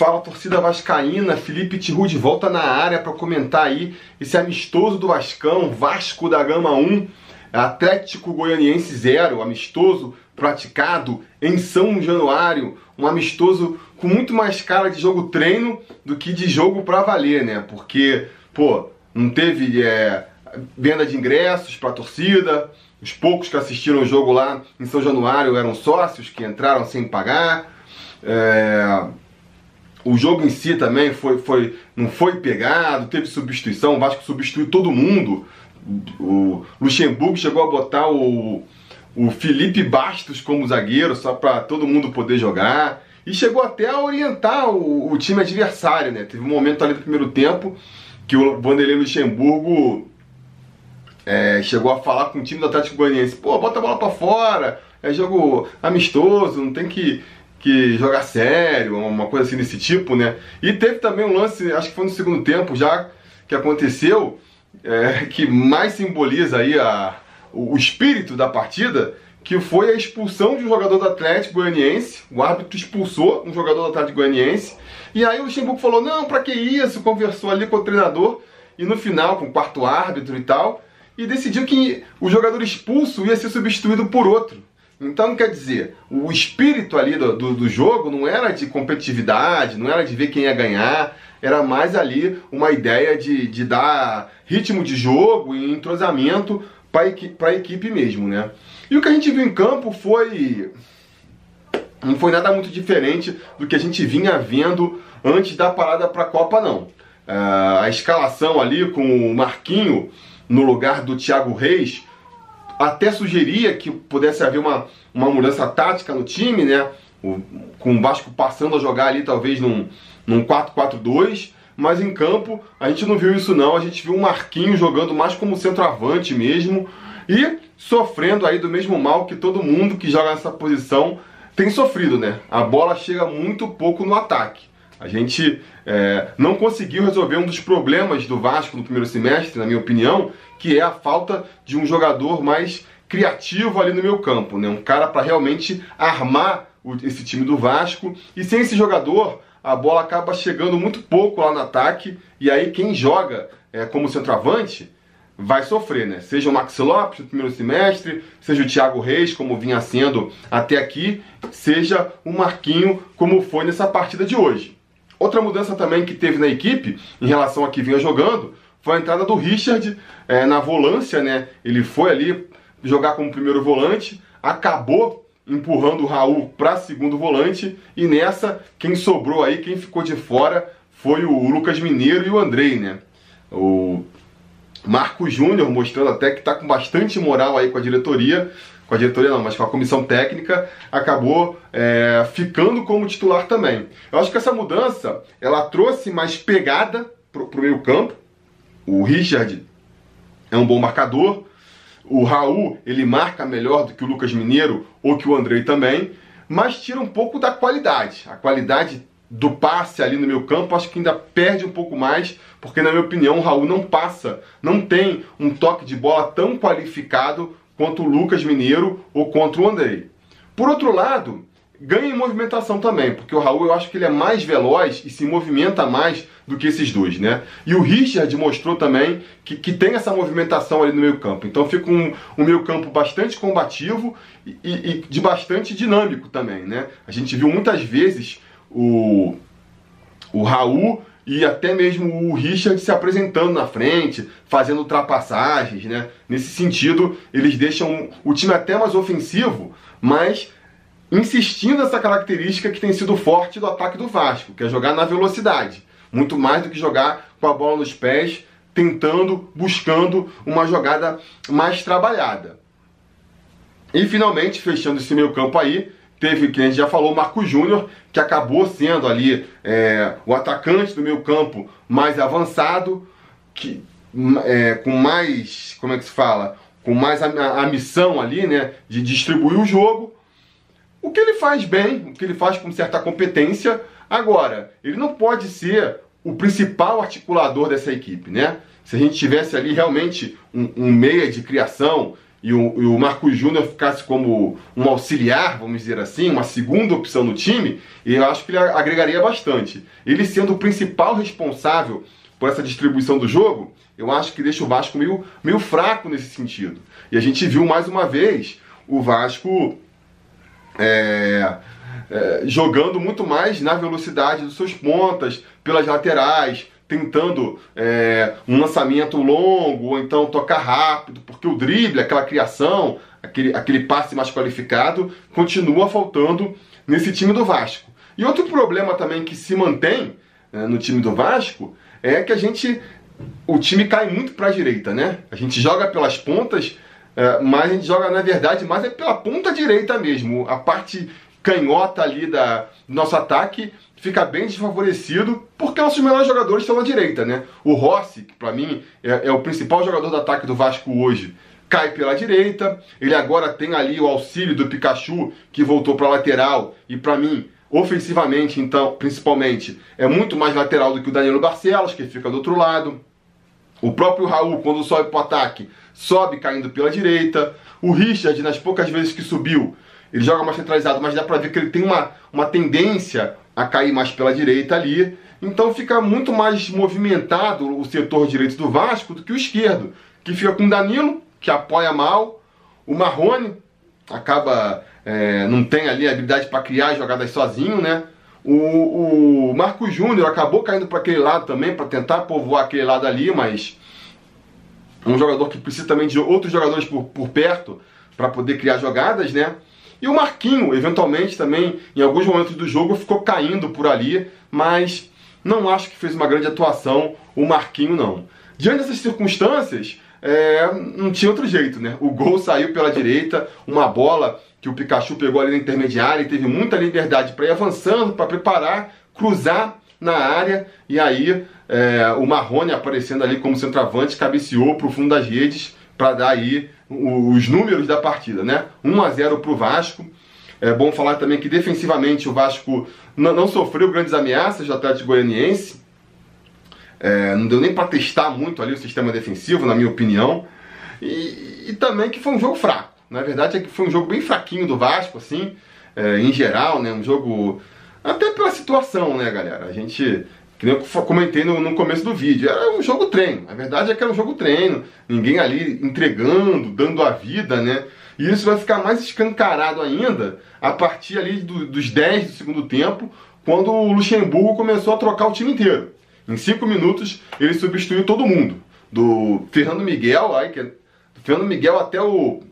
Fala torcida vascaína, Felipe Tiru volta na área para comentar aí esse amistoso do Vascão, Vasco da Gama 1, Atlético Goianiense 0, amistoso praticado em São Januário, um amistoso com muito mais cara de jogo treino do que de jogo para valer, né? Porque, pô, não teve é, venda de ingressos para torcida, os poucos que assistiram o jogo lá em São Januário eram sócios que entraram sem pagar. É, o jogo em si também foi, foi, não foi pegado, teve substituição, o Vasco substituiu todo mundo. O Luxemburgo chegou a botar o, o Felipe Bastos como zagueiro, só para todo mundo poder jogar. E chegou até a orientar o, o, time adversário, né? Teve um momento ali no primeiro tempo que o Vanderlei Luxemburgo é, chegou a falar com o time do Atlético Goianiense, pô, bota a bola para fora, é jogo amistoso, não tem que, que jogar sério, uma coisa assim desse tipo, né? E teve também um lance, acho que foi no segundo tempo já, que aconteceu, é, que mais simboliza aí a, o, o espírito da partida, que foi a expulsão de um jogador do Atlético Goianiense. O árbitro expulsou um jogador do Atlético Goianiense. E aí o Luxemburgo falou: não, para que isso? Conversou ali com o treinador. E no final, com o quarto árbitro e tal, e decidiu que o jogador expulso ia ser substituído por outro. Então, quer dizer, o espírito ali do, do, do, jogo não era de competitividade, não era de ver quem ia ganhar, era mais ali uma ideia de, de dar ritmo de jogo e entrosamento para equi a equipe mesmo, né? E o que a gente viu em campo foi. Não foi nada muito diferente do que a gente vinha vendo antes da parada para a Copa, não. Uh, a escalação ali com o Marquinho no lugar do Thiago Reis até sugeria que pudesse haver uma, uma mudança tática no time, né? O, com o Vasco passando a jogar ali talvez num, num 4-4-2, mas em campo a gente não viu isso não, a gente viu o Marquinho jogando mais como centroavante mesmo e sofrendo aí do mesmo mal que todo mundo que joga nessa posição tem sofrido, né? A bola chega muito pouco no ataque. A gente é, não conseguiu resolver um dos problemas do Vasco no primeiro semestre, na minha opinião, que é a falta de um jogador mais criativo ali no meu campo, né? Um cara para realmente armar o, esse time do Vasco. E sem esse jogador, a bola acaba chegando muito pouco lá no ataque. E aí quem joga é, como centroavante vai sofrer, né? Seja o Max Lopes no primeiro semestre, seja o Thiago Reis, como vinha sendo até aqui, seja o Marquinho, como foi nessa partida de hoje. Outra mudança também que teve na equipe, em relação a que vinha jogando, foi a entrada do Richard é, na volância, né? Ele foi ali jogar como primeiro volante, acabou empurrando o Raul para segundo volante e nessa quem sobrou aí, quem ficou de fora foi o Lucas Mineiro e o Andrei, né? O Marco Júnior mostrando até que está com bastante moral aí com a diretoria, com a diretoria não, mas com a comissão técnica, acabou é, ficando como titular também. Eu acho que essa mudança, ela trouxe mais pegada pro, pro meio campo. O Richard é um bom marcador. O Raul, ele marca melhor do que o Lucas Mineiro ou que o Andrei também, mas tira um pouco da qualidade. A qualidade do passe ali no meu campo, acho que ainda perde um pouco mais, porque na minha opinião o Raul não passa, não tem um toque de bola tão qualificado quanto o Lucas Mineiro ou contra o Andrei. Por outro lado, ganha em movimentação também, porque o Raul eu acho que ele é mais veloz e se movimenta mais do que esses dois, né? E o Richard mostrou também que, que tem essa movimentação ali no meio campo. Então fica um, um meio campo bastante combativo e, e, de bastante dinâmico também, né? A gente viu muitas vezes o, o Raul e até mesmo o Richard se apresentando na frente, fazendo ultrapassagens, né? Nesse sentido, eles deixam o time até mais ofensivo, mas insistindo nessa característica que tem sido forte do ataque do Vasco, que é jogar na velocidade, muito mais do que jogar com a bola nos pés, tentando, buscando uma jogada mais trabalhada. E finalmente, fechando esse meio campo aí, teve, que a gente já falou, o Marco Júnior, que acabou sendo ali é, o atacante do meio campo mais avançado, que, é, com mais, como é que se fala? Com mais a, a, missão ali, né, de distribuir o jogo. O que ele faz bem, o que ele faz com certa competência. Agora, ele não pode ser o principal articulador dessa equipe, né? Se a gente tivesse ali realmente um, um meia de criação e o, e o Marcos Júnior ficasse como um auxiliar, vamos dizer assim, uma segunda opção no time, eu acho que ele agregaria bastante. Ele sendo o principal responsável por essa distribuição do jogo, eu acho que deixa o Vasco meio, meio fraco nesse sentido. E a gente viu mais uma vez o Vasco é, é, jogando muito mais na velocidade dos seus pontas, pelas laterais, tentando é, um lançamento longo, ou então tocar rápido, porque o drible, aquela criação, aquele, aquele passe mais qualificado, continua faltando nesse time do Vasco. E outro problema também que se mantém né, no time do Vasco é que a gente. O time cai muito para a direita, né? A gente joga pelas pontas, é, mas a gente joga, na verdade, mais é pela ponta direita mesmo. A parte canhota ali da, do nosso ataque fica bem desfavorecido porque nossos melhores jogadores estão na direita, né? O Rossi, que para mim é, é, o principal jogador do ataque do Vasco hoje, cai pela direita. Ele agora tem ali o auxílio do Pikachu, que voltou para lateral e para mim, ofensivamente, então, principalmente, é muito mais lateral do que o Danilo Barcelos, que fica do outro lado. O próprio Raul, quando sobe para o ataque, sobe caindo pela direita. O Richard, nas poucas vezes que subiu, ele joga mais centralizado, mas dá para ver que ele tem uma, uma tendência a cair mais pela direita ali. Então fica muito mais movimentado o setor direito do Vasco do que o esquerdo, que fica com Danilo, que apoia mal, o Marrone acaba é, não tem ali a habilidade para criar jogadas sozinho, né? O, o Marcos Júnior acabou caindo para aquele lado também, para tentar povoar aquele lado ali, mas é um jogador que precisa também de outros jogadores por, por perto para poder criar jogadas, né? E o Marquinho, eventualmente, também, em alguns momentos do jogo, ficou caindo por ali, mas não acho que fez uma grande atuação o Marquinho, não. Diante dessas circunstâncias, é, não tinha outro jeito, né? O gol saiu pela direita, uma bola que o Pikachu pegou ali na intermediária e teve muita liberdade para ir avançando, para preparar, cruzar na área e aí é, o Marrone aparecendo ali como centroavante cabeceou para o fundo das redes para dar aí os números da partida, né? 1 a 0 para o Vasco. É bom falar também que defensivamente o Vasco não, não sofreu grandes ameaças do Atlético Goianiense. É, não deu nem para testar muito ali o sistema defensivo, na minha opinião. E, e, também que foi um jogo fraco. Na verdade é que foi um jogo bem fraquinho do Vasco, assim, é, em geral, né? Um jogo até pela situação, né, galera? A gente que nem eu comentei no, no, começo do vídeo, era um jogo treino. A verdade é que era um jogo treino, ninguém ali entregando, dando a vida, né? E isso vai ficar mais escancarado ainda a partir ali do, dos 10 do segundo tempo, quando o Luxemburgo começou a trocar o time inteiro. Em 5 minutos ele substituiu todo mundo. Do Fernando Miguel, aí, que é, do Fernando Miguel até o.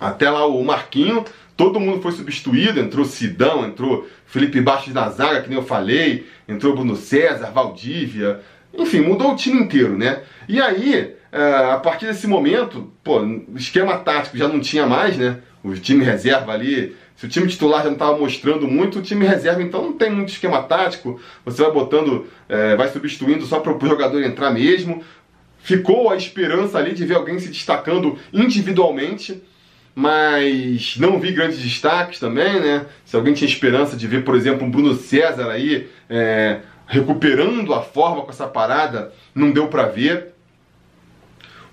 Até lá o Marquinho, todo mundo foi substituído, entrou Sidão, entrou Felipe Bastos na zaga, que nem eu falei, entrou Bruno César, Valdívia, enfim, mudou o time inteiro, né? E aí, é, a partir desse momento, pô, o esquema tático já não tinha mais, né? O time reserva ali, se o time titular já não estava mostrando muito, o time reserva então não tem muito esquema tático, você vai botando, é, vai substituindo só para o jogador entrar mesmo. Ficou a esperança ali de ver alguém se destacando individualmente, mas não vi grandes destaques também, né? Se alguém tinha esperança de ver, por exemplo, um Bruno César aí é, recuperando a forma com essa parada, não deu para ver.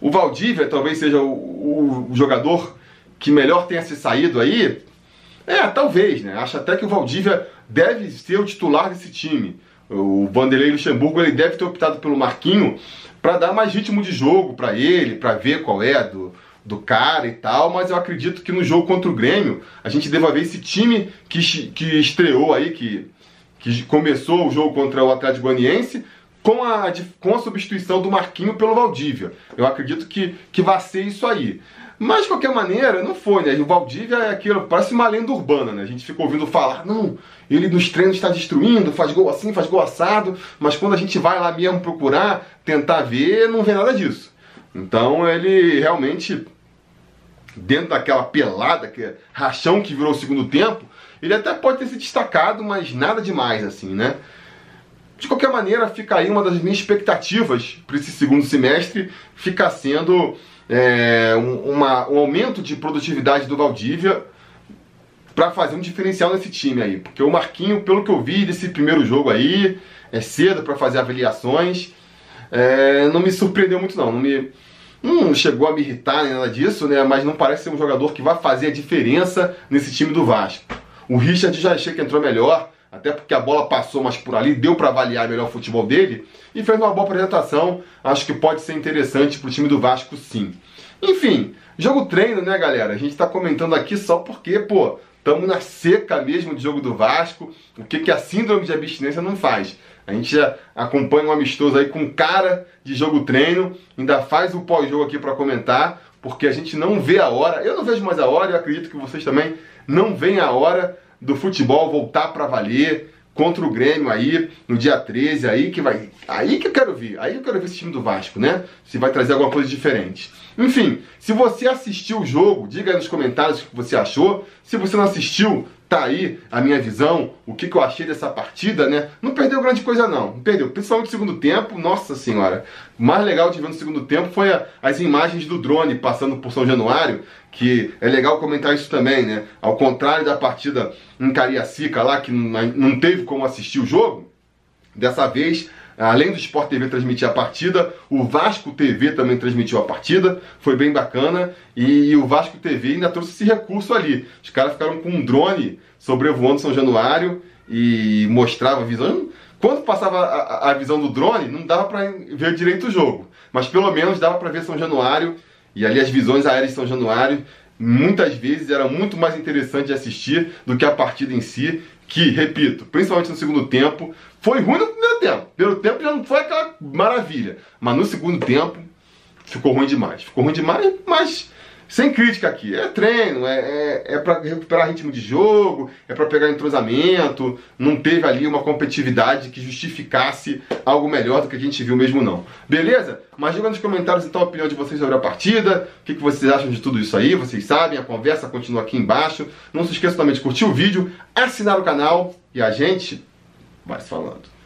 O Valdívia talvez seja o, o, jogador que melhor tenha se saído aí. É, talvez, né? Acho até que o Valdívia deve ser o titular desse time. O Vanderlei Luxemburgo ele deve ter optado pelo Marquinho para dar mais ritmo de jogo para ele, para ver qual é do do cara e tal, mas eu acredito que no jogo contra o Grêmio a gente deva ver esse time que, que estreou aí, que, que começou o jogo contra o Atlético Goianiense com a, com a substituição do Marquinho pelo Valdívia. Eu acredito que, que vai ser isso aí. Mas de qualquer maneira, não foi, né? O Valdívia é aquilo, parece uma lenda urbana, né? A gente fica ouvindo falar, não, ele nos treinos está destruindo, faz gol assim, faz gol assado, mas quando a gente vai lá mesmo procurar, tentar ver, não vê nada disso. Então ele realmente, dentro daquela pelada, que é rachão que virou o segundo tempo, ele até pode ter se destacado, mas nada demais assim, né? De qualquer maneira, fica aí uma das minhas expectativas para esse segundo semestre, fica sendo é, um, uma, um aumento de produtividade do Valdívia para fazer um diferencial nesse time aí. Porque o Marquinho, pelo que eu vi desse primeiro jogo aí, é cedo para fazer avaliações, é, não me surpreendeu muito não, não me, não chegou a me irritar nem nada disso, né? Mas não parece ser um jogador que vai fazer a diferença nesse time do Vasco. O Richard já achei que entrou melhor, até porque a bola passou mais por ali, deu para avaliar melhor o futebol dele e fez uma boa apresentação. Acho que pode ser interessante para o time do Vasco, sim. Enfim, jogo treino, né, galera? A gente está comentando aqui só porque, pô, estamos na seca mesmo de jogo do Vasco. O que, que a síndrome de abstinência não faz? A gente acompanha um amistoso aí com cara de jogo treino, ainda faz o pós-jogo aqui para comentar, porque a gente não vê a hora. Eu não vejo mais a hora, eu acredito que vocês também não veem a hora do futebol voltar para valer contra o Grêmio aí no dia 13, aí que vai, aí que eu quero ver, aí eu quero ver esse time do Vasco, né? Se vai trazer alguma coisa diferente. Enfim, se você assistiu o jogo, diga aí nos comentários o que você achou. Se você não assistiu, tá aí a minha visão, o que, que eu achei dessa partida, né? Não perdeu grande coisa não, não perdeu. Principalmente no segundo tempo, nossa senhora. O mais legal de ver no segundo tempo foi a, as imagens do drone passando por São Januário, que é legal comentar isso também, né? Ao contrário da partida em Cariacica lá, que não teve como assistir o jogo, dessa vez Além do Sport TV transmitir a partida, o Vasco TV também transmitiu a partida, foi bem bacana. E, o Vasco TV ainda trouxe esse recurso ali. Os caras ficaram com um drone sobrevoando São Januário e mostrava a visão. Quando passava a, a visão do drone, não dava para ver direito o jogo, mas pelo menos dava para ver São Januário e ali as visões aéreas de São Januário muitas vezes era muito mais interessante de assistir do que a partida em si, que, repito, principalmente no segundo tempo, foi ruim no primeiro tempo. Pelo tempo já não foi aquela maravilha, mas no segundo tempo ficou ruim demais. Ficou ruim demais, mas sem crítica aqui. É treino, é, é, é para recuperar ritmo de jogo, é para pegar entrosamento. Não teve ali uma competitividade que justificasse algo melhor do que a gente viu mesmo, não. Beleza? Mas diga nos comentários então a opinião de vocês sobre a partida. O que, que vocês acham de tudo isso aí? Vocês sabem, a conversa continua aqui embaixo. Não se esqueça também de curtir o vídeo, assinar o canal e a gente vai se falando.